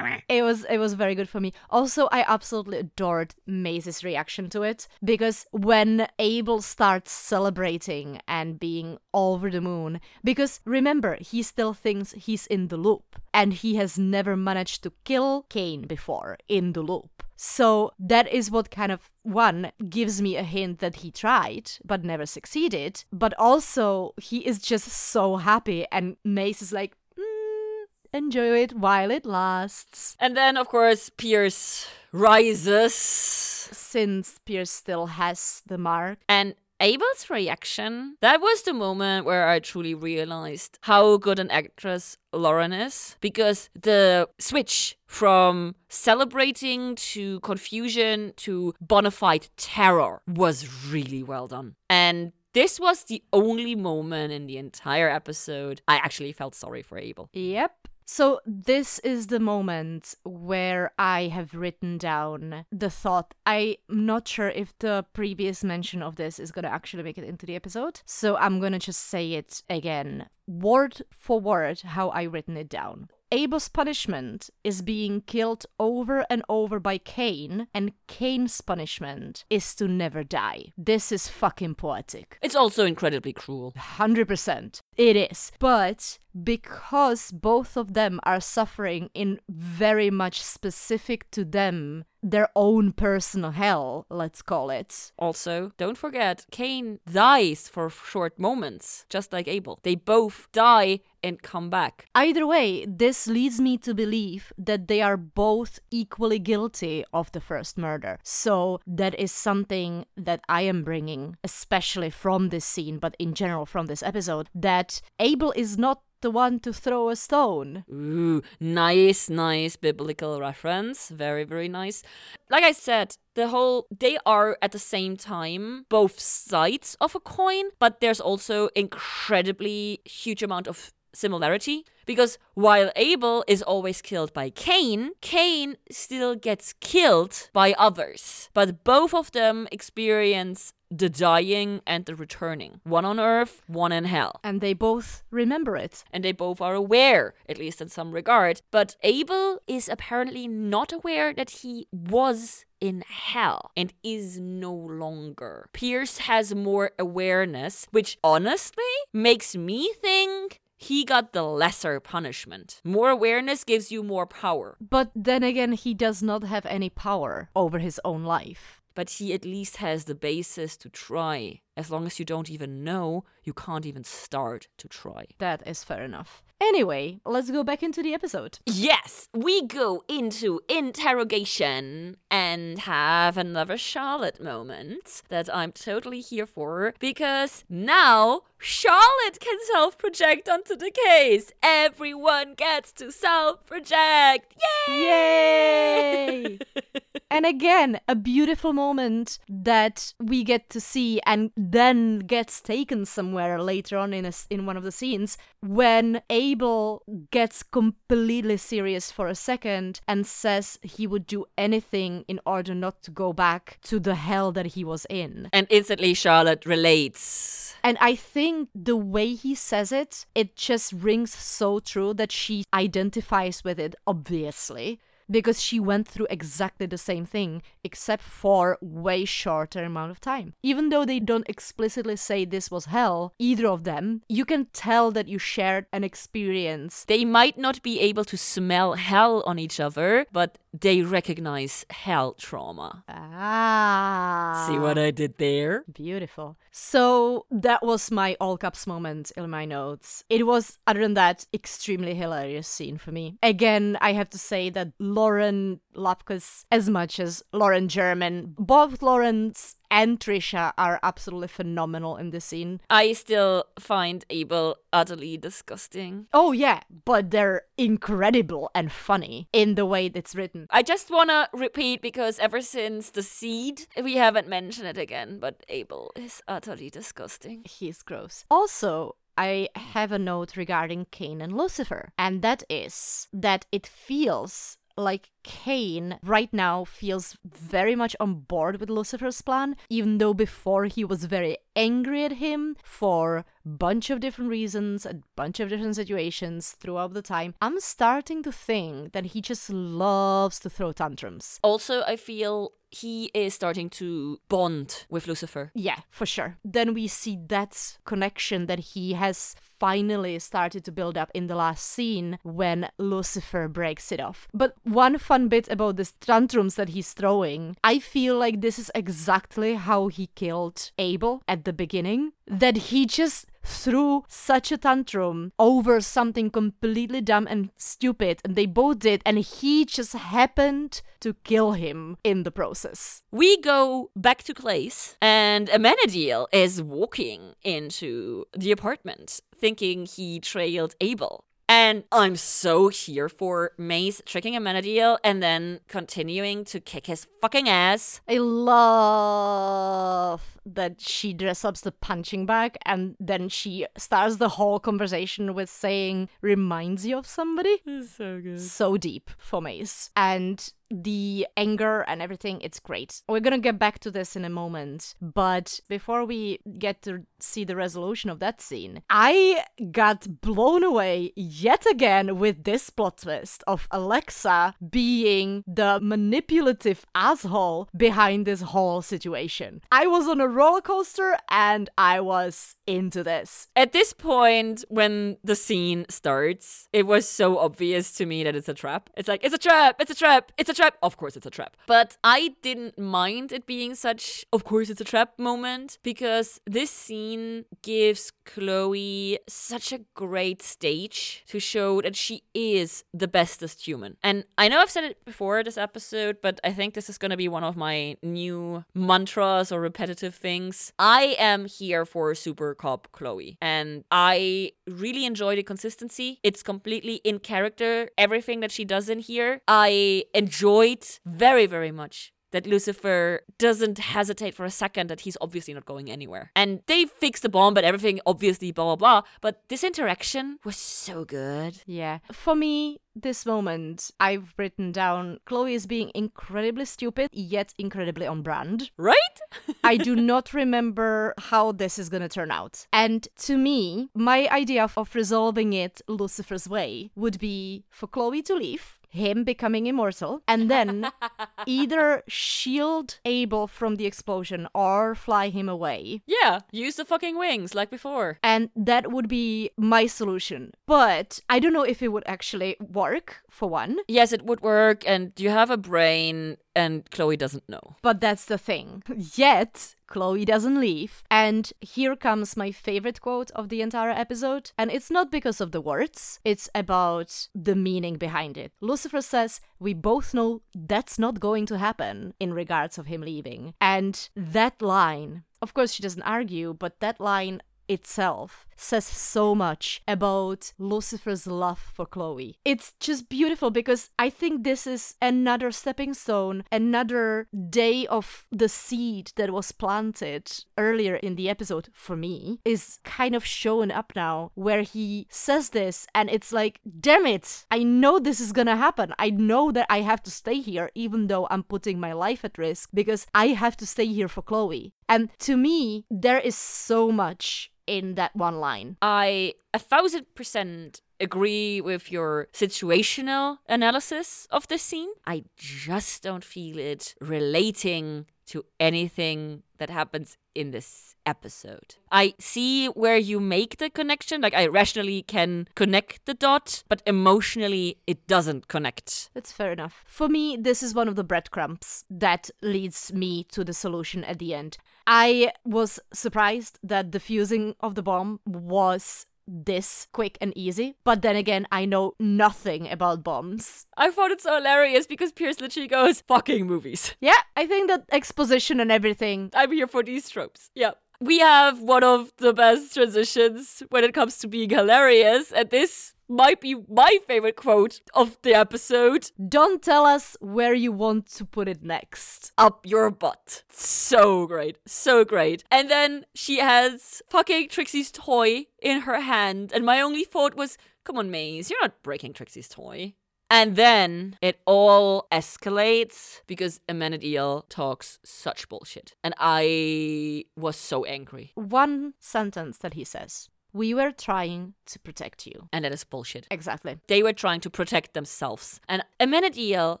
It was it was very good for me. Also, I absolutely adored Maze's reaction to it because when Abel starts celebrating and being over the moon, because remember, he still thinks he's in the loop and he has never managed to kill Cain before in the loop. So that is what kind of one gives me a hint that he tried but never succeeded. But also, he is just so happy, and Maze is like, mm, enjoy it while it lasts. And then, of course, Pierce rises. Since Pierce still has the mark. And Abel's reaction, that was the moment where I truly realized how good an actress Lauren is. Because the switch from celebrating to confusion to bona fide terror was really well done. And this was the only moment in the entire episode I actually felt sorry for Abel. Yep. So, this is the moment where I have written down the thought. I'm not sure if the previous mention of this is going to actually make it into the episode. So, I'm going to just say it again, word for word, how I written it down. Abel's punishment is being killed over and over by Cain, and Cain's punishment is to never die. This is fucking poetic. It's also incredibly cruel. 100%. It is. But because both of them are suffering in very much specific to them their own personal hell, let's call it. Also, don't forget, Cain dies for short moments, just like Abel. They both die and come back. Either way, this leads me to believe that they are both equally guilty of the first murder. So, that is something that I am bringing, especially from this scene, but in general from this episode, that Abel is not the one to throw a stone. Ooh, nice, nice biblical reference. Very, very nice. Like I said, the whole they are at the same time both sides of a coin, but there's also incredibly huge amount of similarity because while Abel is always killed by Cain, Cain still gets killed by others. But both of them experience the dying and the returning. One on earth, one in hell. And they both remember it. And they both are aware, at least in some regard. But Abel is apparently not aware that he was in hell and is no longer. Pierce has more awareness, which honestly makes me think he got the lesser punishment. More awareness gives you more power. But then again, he does not have any power over his own life. But he at least has the basis to try. As long as you don't even know, you can't even start to try. That is fair enough. Anyway, let's go back into the episode. Yes, we go into interrogation and have another Charlotte moment that I'm totally here for because now Charlotte can self project onto the case. Everyone gets to self project. Yay! Yay! and again, a beautiful moment that we get to see and then gets taken somewhere later on in a, in one of the scenes when Abel gets completely serious for a second and says he would do anything in order not to go back to the hell that he was in. And instantly Charlotte relates. And I think the way he says it, it just rings so true that she identifies with it, obviously because she went through exactly the same thing except for way shorter amount of time. Even though they don't explicitly say this was hell either of them you can tell that you shared an experience. They might not be able to smell hell on each other but they recognize hell trauma. Ah. See what i did there? Beautiful. So that was my all caps moment in my notes. It was other than that extremely hilarious scene for me. Again i have to say that Lauren Lapkus as much as Lauren German. Both Lawrence and Tricia are absolutely phenomenal in this scene. I still find Abel utterly disgusting. Oh, yeah, but they're incredible and funny in the way it's written. I just wanna repeat because ever since the seed, we haven't mentioned it again, but Abel is utterly disgusting. He's gross. Also, I have a note regarding Cain and Lucifer, and that is that it feels like Cain right now feels very much on board with Lucifer's plan, even though before he was very angry at him for a bunch of different reasons, a bunch of different situations throughout the time. I'm starting to think that he just loves to throw tantrums. Also, I feel he is starting to bond with Lucifer. Yeah, for sure. Then we see that connection that he has finally started to build up in the last scene when Lucifer breaks it off. But one fun bit about the tantrums that he's throwing, I feel like this is exactly how he killed Abel at the beginning. That he just threw such a tantrum over something completely dumb and stupid, and they both did, and he just happened to kill him in the process. We go back to Chloe's, and Amenadiel is walking into the apartment thinking he trailed Abel. And I'm so here for Maze tricking Amenadiel and then continuing to kick his fucking ass. I love that she dress ups the punching bag and then she starts the whole conversation with saying, reminds you of somebody. so good. So deep for Maze. And the anger and everything, it's great. We're gonna get back to this in a moment, but before we get to see the resolution of that scene, I got blown away yet again with this plot twist of Alexa being the manipulative asshole behind this whole situation. I was on a roller coaster and I was into this. At this point, when the scene starts, it was so obvious to me that it's a trap. It's like, it's a trap, it's a trap, it's a trap trap? Of course it's a trap. But I didn't mind it being such, of course it's a trap moment because this scene gives Chloe such a great stage to show that she is the bestest human. And I know I've said it before this episode, but I think this is going to be one of my new mantras or repetitive things. I am here for Super Cop Chloe, and I really enjoy the consistency. It's completely in character, everything that she does in here. I enjoyed very, very much that Lucifer doesn't hesitate for a second that he's obviously not going anywhere. And they fix the bomb, but everything obviously blah blah blah. But this interaction was so good. Yeah. For me, this moment, I've written down Chloe is being incredibly stupid, yet incredibly on brand. Right? I do not remember how this is gonna turn out. And to me, my idea of resolving it Lucifer's way would be for Chloe to leave him becoming immortal, and then either shield Abel from the explosion or fly him away. Yeah, use the fucking wings like before. And that would be my solution. But I don't know if it would actually work, for one. Yes, it would work, and you have a brain, and Chloe doesn't know. But that's the thing. Yet, Chloe doesn't leave. And here comes my favorite quote of the entire episode. And it's not because of the words, it's about the meaning behind it. Lucifer says, We both know that's not going to happen in regards of him leaving. And that line, of course, she doesn't argue, but that line itself says so much about Lucifer's love for Chloe. It's just beautiful because I think this is another stepping stone, another day of the seed that was planted earlier in the episode for me is kind of showing up now where he says this and it's like, damn it, I know this is gonna happen. I know that I have to stay here even though I'm putting my life at risk because I have to stay here for Chloe. And to me, there is so much in that one line. I a thousand percent agree with your situational analysis of this scene. I just don't feel it relating to anything that happens in this episode. I see where you make the connection, like I rationally can connect the dot, but emotionally it doesn't connect. That's fair enough. For me, this is one of the breadcrumbs that leads me to the solution at the end. I was surprised that the fusing of the bomb was this quick and easy. But then again, I know nothing about bombs. I found it so hilarious because Pierce literally goes, fucking movies. Yeah, I think that exposition and everything. I'm here for these tropes. Yeah. We have one of the best transitions when it comes to being hilarious, and this might be my favorite quote of the episode. Don't tell us where you want to put it next. Up your butt. So great. So great. And then she has fucking Trixie's toy in her hand. And my only thought was, come on, Maze, you're not breaking Trixie's toy. And then it all escalates because Amenadiel talks such bullshit. And I was so angry. One sentence that he says we were trying to protect you. And that is bullshit. Exactly. They were trying to protect themselves. And a minute Amenadiel,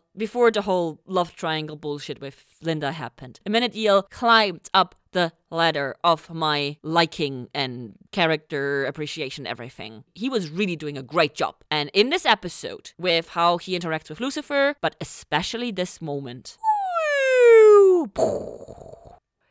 before the whole love triangle bullshit with Linda happened, a minute Amenadiel climbed up the ladder of my liking and character appreciation, everything. He was really doing a great job. And in this episode, with how he interacts with Lucifer, but especially this moment.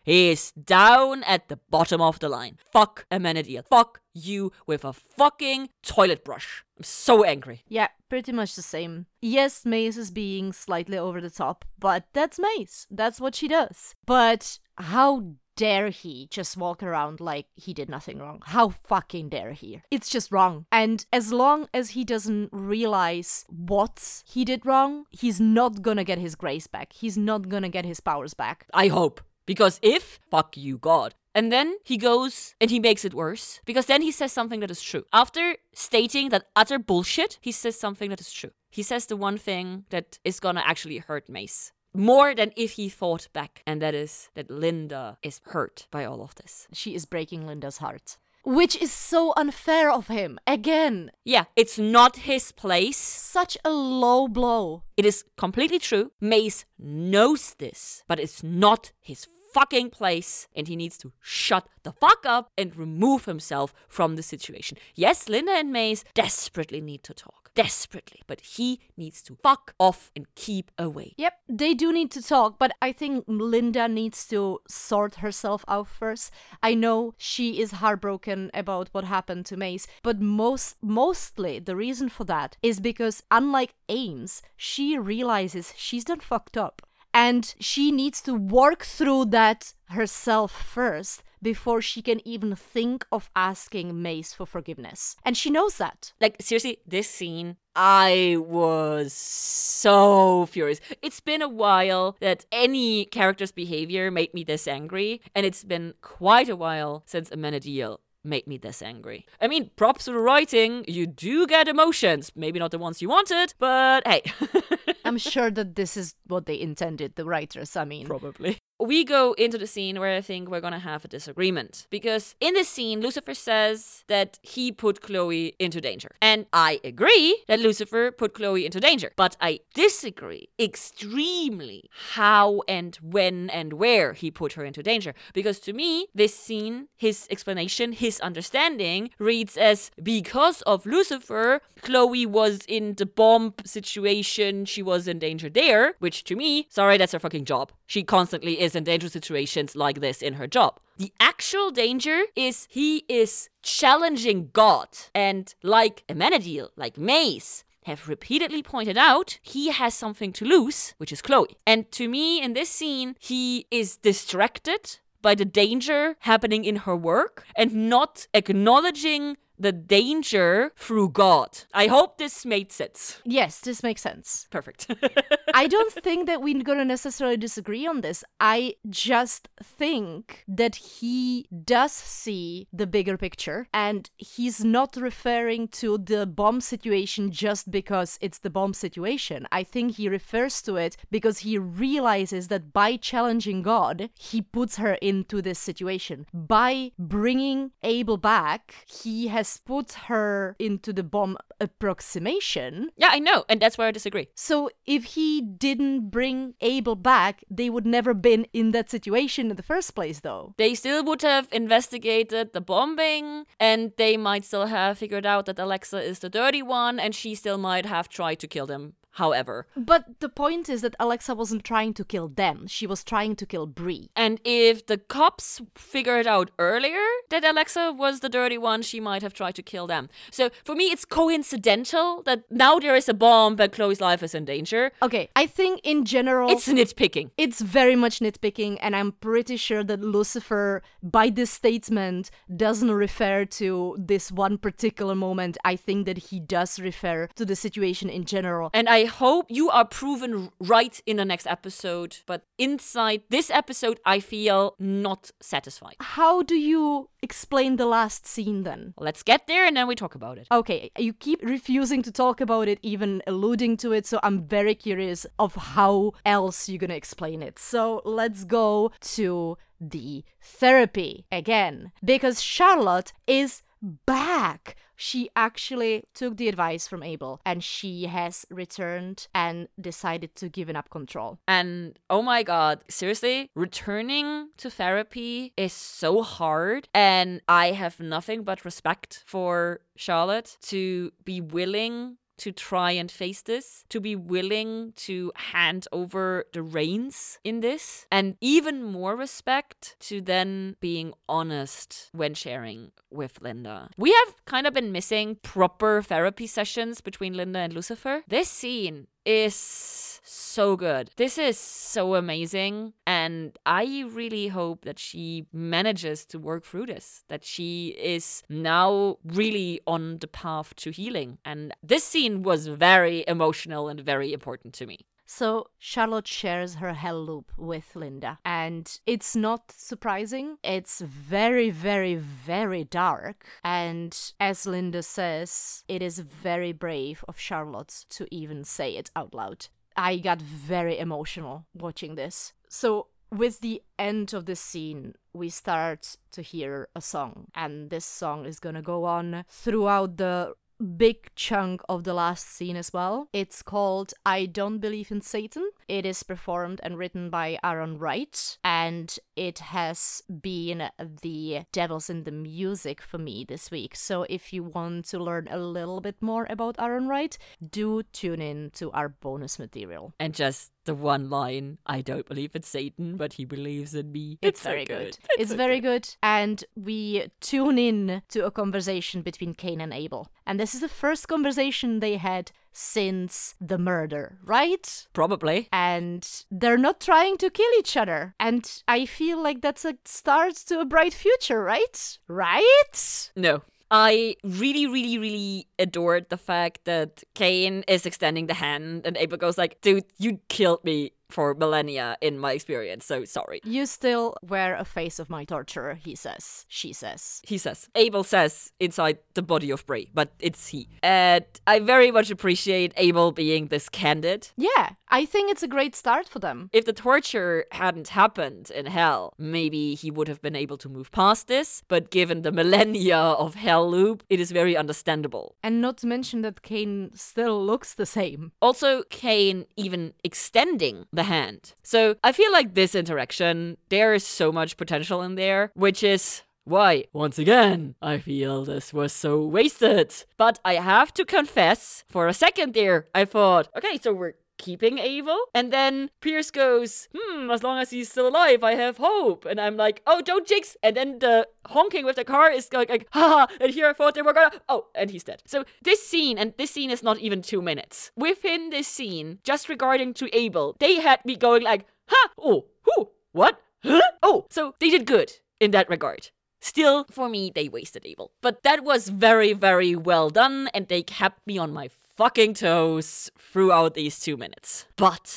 He is down at the bottom of the line. Fuck Amenadiel. Fuck you with a fucking toilet brush. I'm so angry. Yeah, pretty much the same. Yes, Maze is being slightly over the top, but that's Maze. That's what she does. But how dare he just walk around like he did nothing wrong? How fucking dare he? It's just wrong. And as long as he doesn't realize what he did wrong, he's not gonna get his grace back. He's not gonna get his powers back. I hope. Because if, fuck you, God. And then he goes and he makes it worse because then he says something that is true. After stating that utter bullshit, he says something that is true. He says the one thing that is gonna actually hurt Maze More than if he thought back, and that is that Linda is hurt by all of this. She is breaking Linda's heart. Which is so unfair of him. Again. Yeah, it's not his place. Such a low blow. It is completely true. Maze knows this, but it's not his fucking place and he needs to shut the fuck up and remove himself from the situation. Yes, Linda and Maze desperately need to talk. desperately, but he needs to fuck off and keep away. Yep, they do need to talk, but I think Linda needs to sort herself out first. I know she is heartbroken about what happened to Maze, but most mostly the reason for that is because unlike Ames, she realizes she's done fucked up. And she needs to work through that herself first before she can even think of asking Maze for forgiveness. And she knows that. Like, seriously, this scene, I was so furious. It's been a while that any character's behavior made me this angry, and it's been quite a while since Amenadiel made me this angry. I mean, props to the writing, you do get emotions. Maybe not the ones you wanted, but hey. I'm sure that this is what they intended, the writers, I mean. Probably we go into the scene where I think we're gonna have a disagreement. Because in this scene, Lucifer says that he put Chloe into danger. And I agree that Lucifer put Chloe into danger. But I disagree extremely how and when and where he put her into danger. Because to me, this scene, his explanation, his understanding reads as because of Lucifer, Chloe was in the bomb situation, she was in danger there, which to me, sorry, that's her fucking job. She constantly is in dangerous situations like this in her job. The actual danger is he is challenging God. And like Amenadiel, like Maze, have repeatedly pointed out, he has something to lose, which is Chloe. And to me, in this scene, he is distracted by the danger happening in her work and not acknowledging the danger through God. I hope this made sense. Yes, this makes sense. Perfect. I don't think that we're gonna necessarily disagree on this. I just think that he does see the bigger picture and he's not referring to the bomb situation just because it's the bomb situation. I think he refers to it because he realizes that by challenging God, he puts her into this situation. By bringing Abel back, he has has put her into the bomb approximation. Yeah, I know, and that's where I disagree. So if he didn't bring Abel back, they would never been in that situation in the first place though. They still would have investigated the bombing and they might still have figured out that Alexa is the dirty one and she still might have tried to kill them however. But the point is that Alexa wasn't trying to kill them, she was trying to kill Bree. And if the cops figured out earlier that Alexa was the dirty one, she might have tried to kill them. So for me, it's coincidental that now there is a bomb, but Chloe's life is in danger. Okay, I think in general. It's nitpicking. It's very much nitpicking, and I'm pretty sure that Lucifer, by this statement, doesn't refer to this one particular moment. I think that he does refer to the situation in general. And I I hope you are proven right in the next episode. But inside this episode, I feel not satisfied. How do you explain the last scene then? Let's get there and then we talk about it. Okay, you keep refusing to talk about it, even alluding to it, so I'm very curious of how else you're gonna explain it. So let's go to the therapy again, because Charlotte is back she actually took the advice from Abel and she has returned and decided to give up control. And oh my god, seriously, returning to therapy is so hard. And I have nothing but respect for Charlotte to be willing to try and face this, to be willing to hand over the reins in this, and even more respect to then being honest when sharing with Linda. We have kind of been missing proper therapy sessions between Linda and Lucifer. This scene is so good. This is so amazing. And I really hope that she manages to work through this, that she is now really on the path to healing. And this scene was very emotional and very important to me. So Charlotte shares her hell loop with Linda, and it's not surprising. It's very, very, very dark. And as Linda says, it is very brave of Charlotte to even say it out loud. I got very emotional watching this. So with the end of the scene, we start to hear a song, and this song is gonna go on throughout the big chunk of the last scene as well. It's called I Don't Believe in Satan. It is performed and written by Aaron Wright, and it has been the Devils in the Music for me this week. So if you want to learn a little bit more about Aaron Wright, do tune in to our bonus material. And just the one line, I don't believe in Satan, but he believes in me. It's, so very good. It's, It's, so very good. good. And we tune in to a conversation between Cain and Abel. And this is the first conversation they had since the murder, right? Probably. And they're not trying to kill each other. And I feel like that's a start to a bright future, right? Right? No. I really, really, really adored the fact that Cain is extending the hand and Abel goes like, dude, you killed me for millennia in my experience, so sorry. You still wear a face of my torturer, he says. She says. He says. Abel says inside the body of Bray, but it's he. And I very much appreciate Abel being this candid. Yeah, I think it's a great start for them. If the torture hadn't happened in hell, maybe he would have been able to move past this, but given the millennia of hell loop, it is very understandable. And not to mention that Cain still looks the same. Also, Cain even extending the hand. So I feel like this interaction, there is so much potential in there, which is why, once again, I feel this was so wasted. But I have to confess, for a second there, I thought, okay, so we're keeping Abel? And then Pierce goes, hmm, as long as he's still alive, I have hope. And I'm like, oh, don't jinx. And then the honking with the car is like, like haha, and here I thought they were gonna, oh, and he's dead. So this scene, and this scene is not even two minutes. Within this scene, just regarding to Abel, they had me going like, ha, oh, who, what, huh? Oh, so they did good in that regard. Still, for me, they wasted Abel. But that was very, very well done, and they kept me on my fucking toes throughout these two minutes. But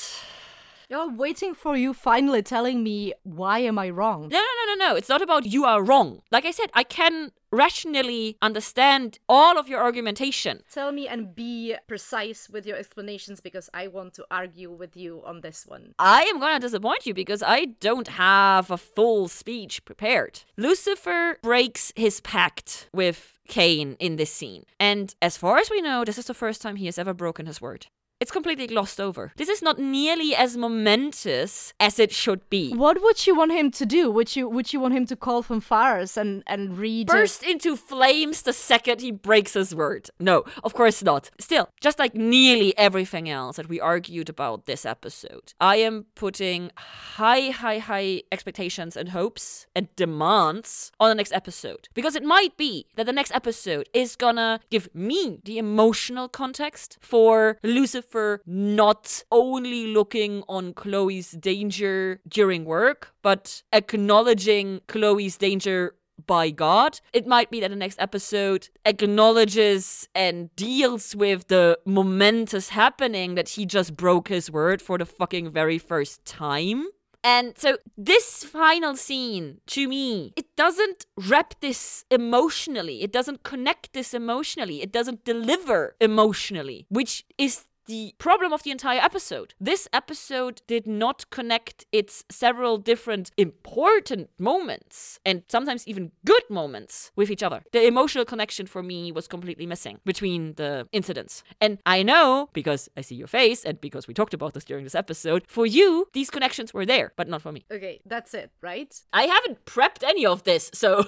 I'm waiting for you finally telling me why am I wrong. no, no, no, no, no. It's not about you are wrong. Like I said, I can rationally understand all of your argumentation. Tell me and be precise with your explanations because I want to argue with you on this one. I am gonna disappoint you because I don't have a full speech prepared. Lucifer breaks his pact with Cain in this scene. And as far as we know, this is the first time he has ever broken his word. It's completely glossed over. This is not nearly as momentous as it should be. What would you want him to do? Would you would you want him to call from fires and and read burst into flames the second he breaks his word. No, of course not. Still, just like nearly everything else that we argued about this episode, I am putting high, high, high expectations and hopes and demands on the next episode. Because it might be that the next episode is gonna give me the emotional context for Lucifer not only looking on Chloe's danger during work, but acknowledging Chloe's danger by God. It might be that the next episode acknowledges and deals with the momentous happening that he just broke his word for the fucking very first time. And so this final scene, to me, it doesn't wrap this emotionally. It doesn't connect this emotionally. It doesn't deliver emotionally, which is the problem of the entire episode. This episode did not connect its several different important moments and sometimes even good moments with each other. The emotional connection for me was completely missing between the incidents. And I know, because I see your face and because we talked about this during this episode, for you, these connections were there, but not for me. Okay, that's it, right? I haven't prepped any of this, so.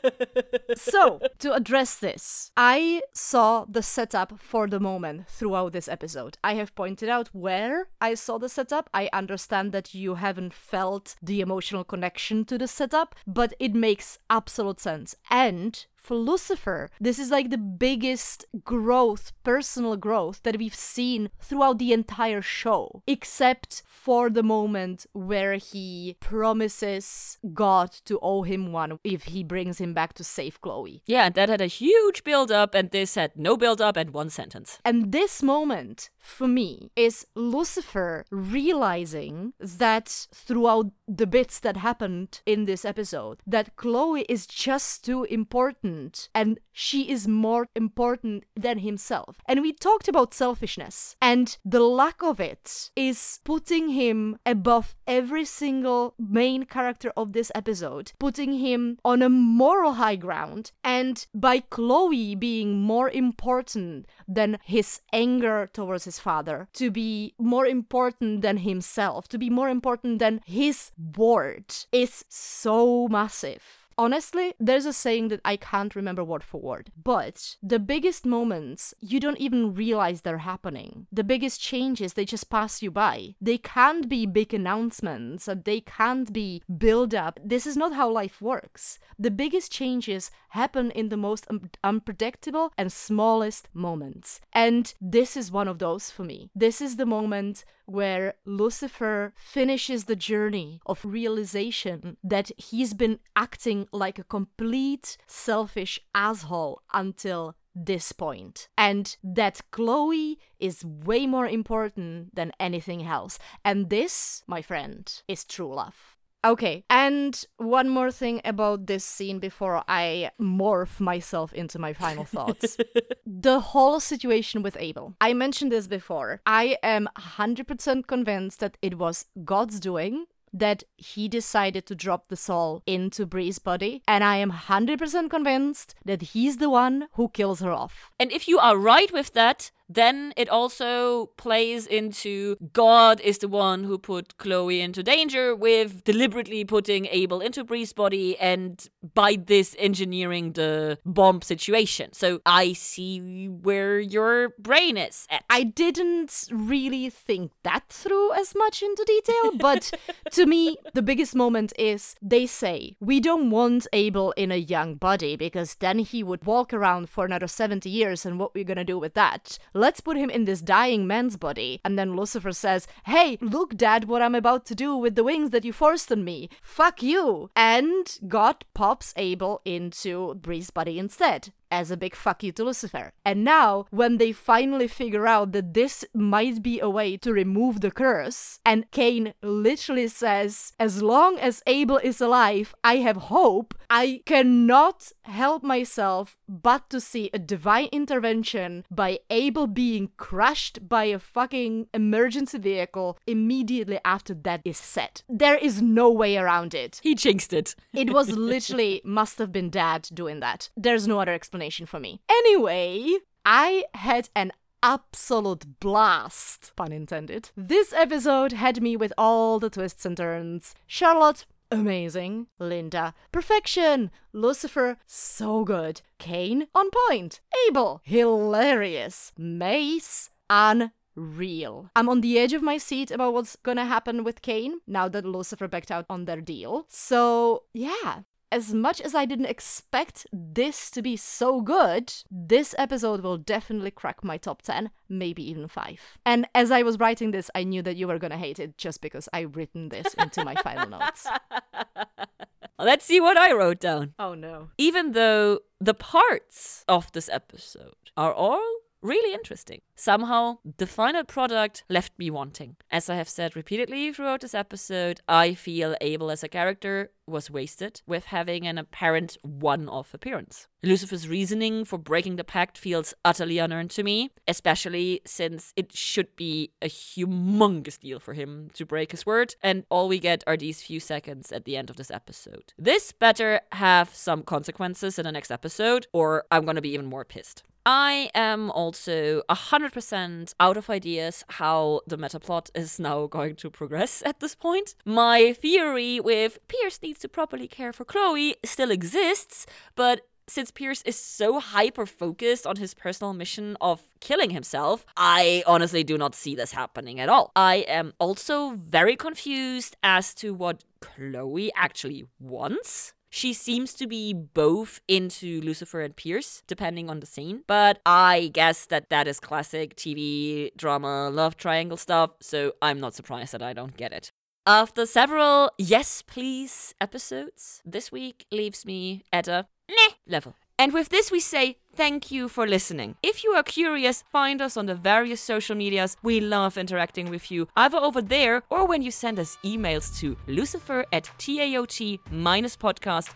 so, to address this, I saw the setup for the moment throughout this episode. I have pointed out where I saw the setup. I understand that you haven't felt the emotional connection to the setup, but it makes absolute sense. And for Lucifer, this is like the biggest growth, personal growth that we've seen throughout the entire show, except for the moment where he promises God to owe him one if he brings him back to save Chloe. yeah, and that had a huge build up, and this had no build up and one sentence. And this moment, for me, is Lucifer realizing that throughout the bits that happened in this episode, that Chloe is just too important important and she is more important than himself. And we talked about selfishness, and the lack of it is putting him above every single main character of this episode, putting him on a moral high ground. And by Chloe being more important than his anger towards his father, to be more important than himself, to be more important than his word, is so massive honestly, there's a saying that I can't remember word for word, but the biggest moments, you don't even realize they're happening. The biggest changes, they just pass you by. They can't be big announcements, they can't be build up. This is not how life works. The biggest changes happen in the most un- unpredictable and smallest moments. And this is one of those for me. This is the moment where Lucifer finishes the journey of realization that he's been acting like a complete selfish asshole until this point, and that Chloe is way more important than anything else. And this, my friend, is true love. Okay, and one more thing about this scene before I morph myself into my final thoughts. the whole situation with Abel. I mentioned this before. I am 100% convinced that it was God's doing that he decided to drop the soul into Bree's body, and I am 100% convinced that he's the one who kills her off. And if you are right with that, then it also plays into God is the one who put Chloe into danger with deliberately putting Abel into Bree's body and by this engineering the bomb situation. So I see where your brain is at. I didn't really think that through as much into detail, but to me, the biggest moment is they say, We don't want Abel in a young body because then he would walk around for another 70 years, and what we're gonna do with that? Let's put him in this dying man's body. And then Lucifer says, Hey, look, Dad, what I'm about to do with the wings that you forced on me. Fuck you. And God pops Abel into Bree's body instead as a big fuck you to Lucifer. And now, when they finally figure out that this might be a way to remove the curse, and Cain literally says, As long as Abel is alive, I have hope, I cannot help myself but to see a divine intervention by Abel being crushed by a fucking emergency vehicle immediately after that is said. There is no way around it. He jinxed it. It was literally must have been dad doing that. There's no other explanation for me. Anyway, I had an absolute blast, pun intended. This episode had me with all the twists and turns. Charlotte, amazing. Linda, perfection. Lucifer, so good. Cain, on point. Abel, hilarious. Maze, unreal. I'm on the edge of my seat about what's gonna happen with Cain now that Lucifer backed out on their deal. So, yeah, as much as I didn't expect this to be so good, this episode will definitely crack my top 10, maybe even 5. And as I was writing this, I knew that you were gonna hate it just because I written this into my final notes. Let's see what I wrote down. Oh no. Even though the parts of this episode are all really interesting. Somehow, the final product left me wanting. As I have said repeatedly throughout this episode, I feel Abel as a character was wasted with having an apparent one off appearance. Lucifer's reasoning for breaking the pact feels utterly unearned to me, especially since it should be a humongous deal for him to break his word, and all we get are these few seconds at the end of this episode. This better have some consequences in the next episode, or I'm gonna be even more pissed. I am also 100% out of ideas how the meta plot is now going to progress at this point. My theory with Pierce needs to properly care for Chloe still exists, but since Pierce is so hyper focused on his personal mission of killing himself, I honestly do not see this happening at all. I am also very confused as to what Chloe actually wants. She seems to be both into Lucifer and Pierce, depending on the scene. But I guess that that is classic TV drama love triangle stuff, so I'm not surprised that I don't get it. After several yes please episodes, this week leaves me at a meh level. And with this, we say thank you for listening. If you are curious, find us on the various social medias. We love interacting with you, either over there or when you send us emails to lucifer at taot-podcast.com.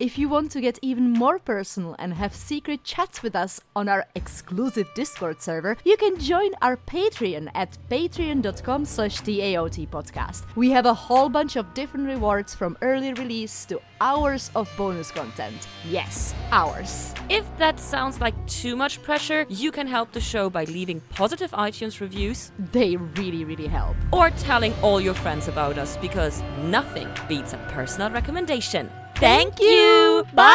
If you want to get even more personal and have secret chats with us on our exclusive Discord server, you can join our Patreon at patreon.com slash TAOT podcast. We have a whole bunch of different rewards from early release to hours of bonus content. Yes, hours. If that sounds like too much pressure, you can help the show by leaving positive iTunes reviews They really, really help. or telling all your friends about us because nothing beats a personal recommendation. Thank you. Bye.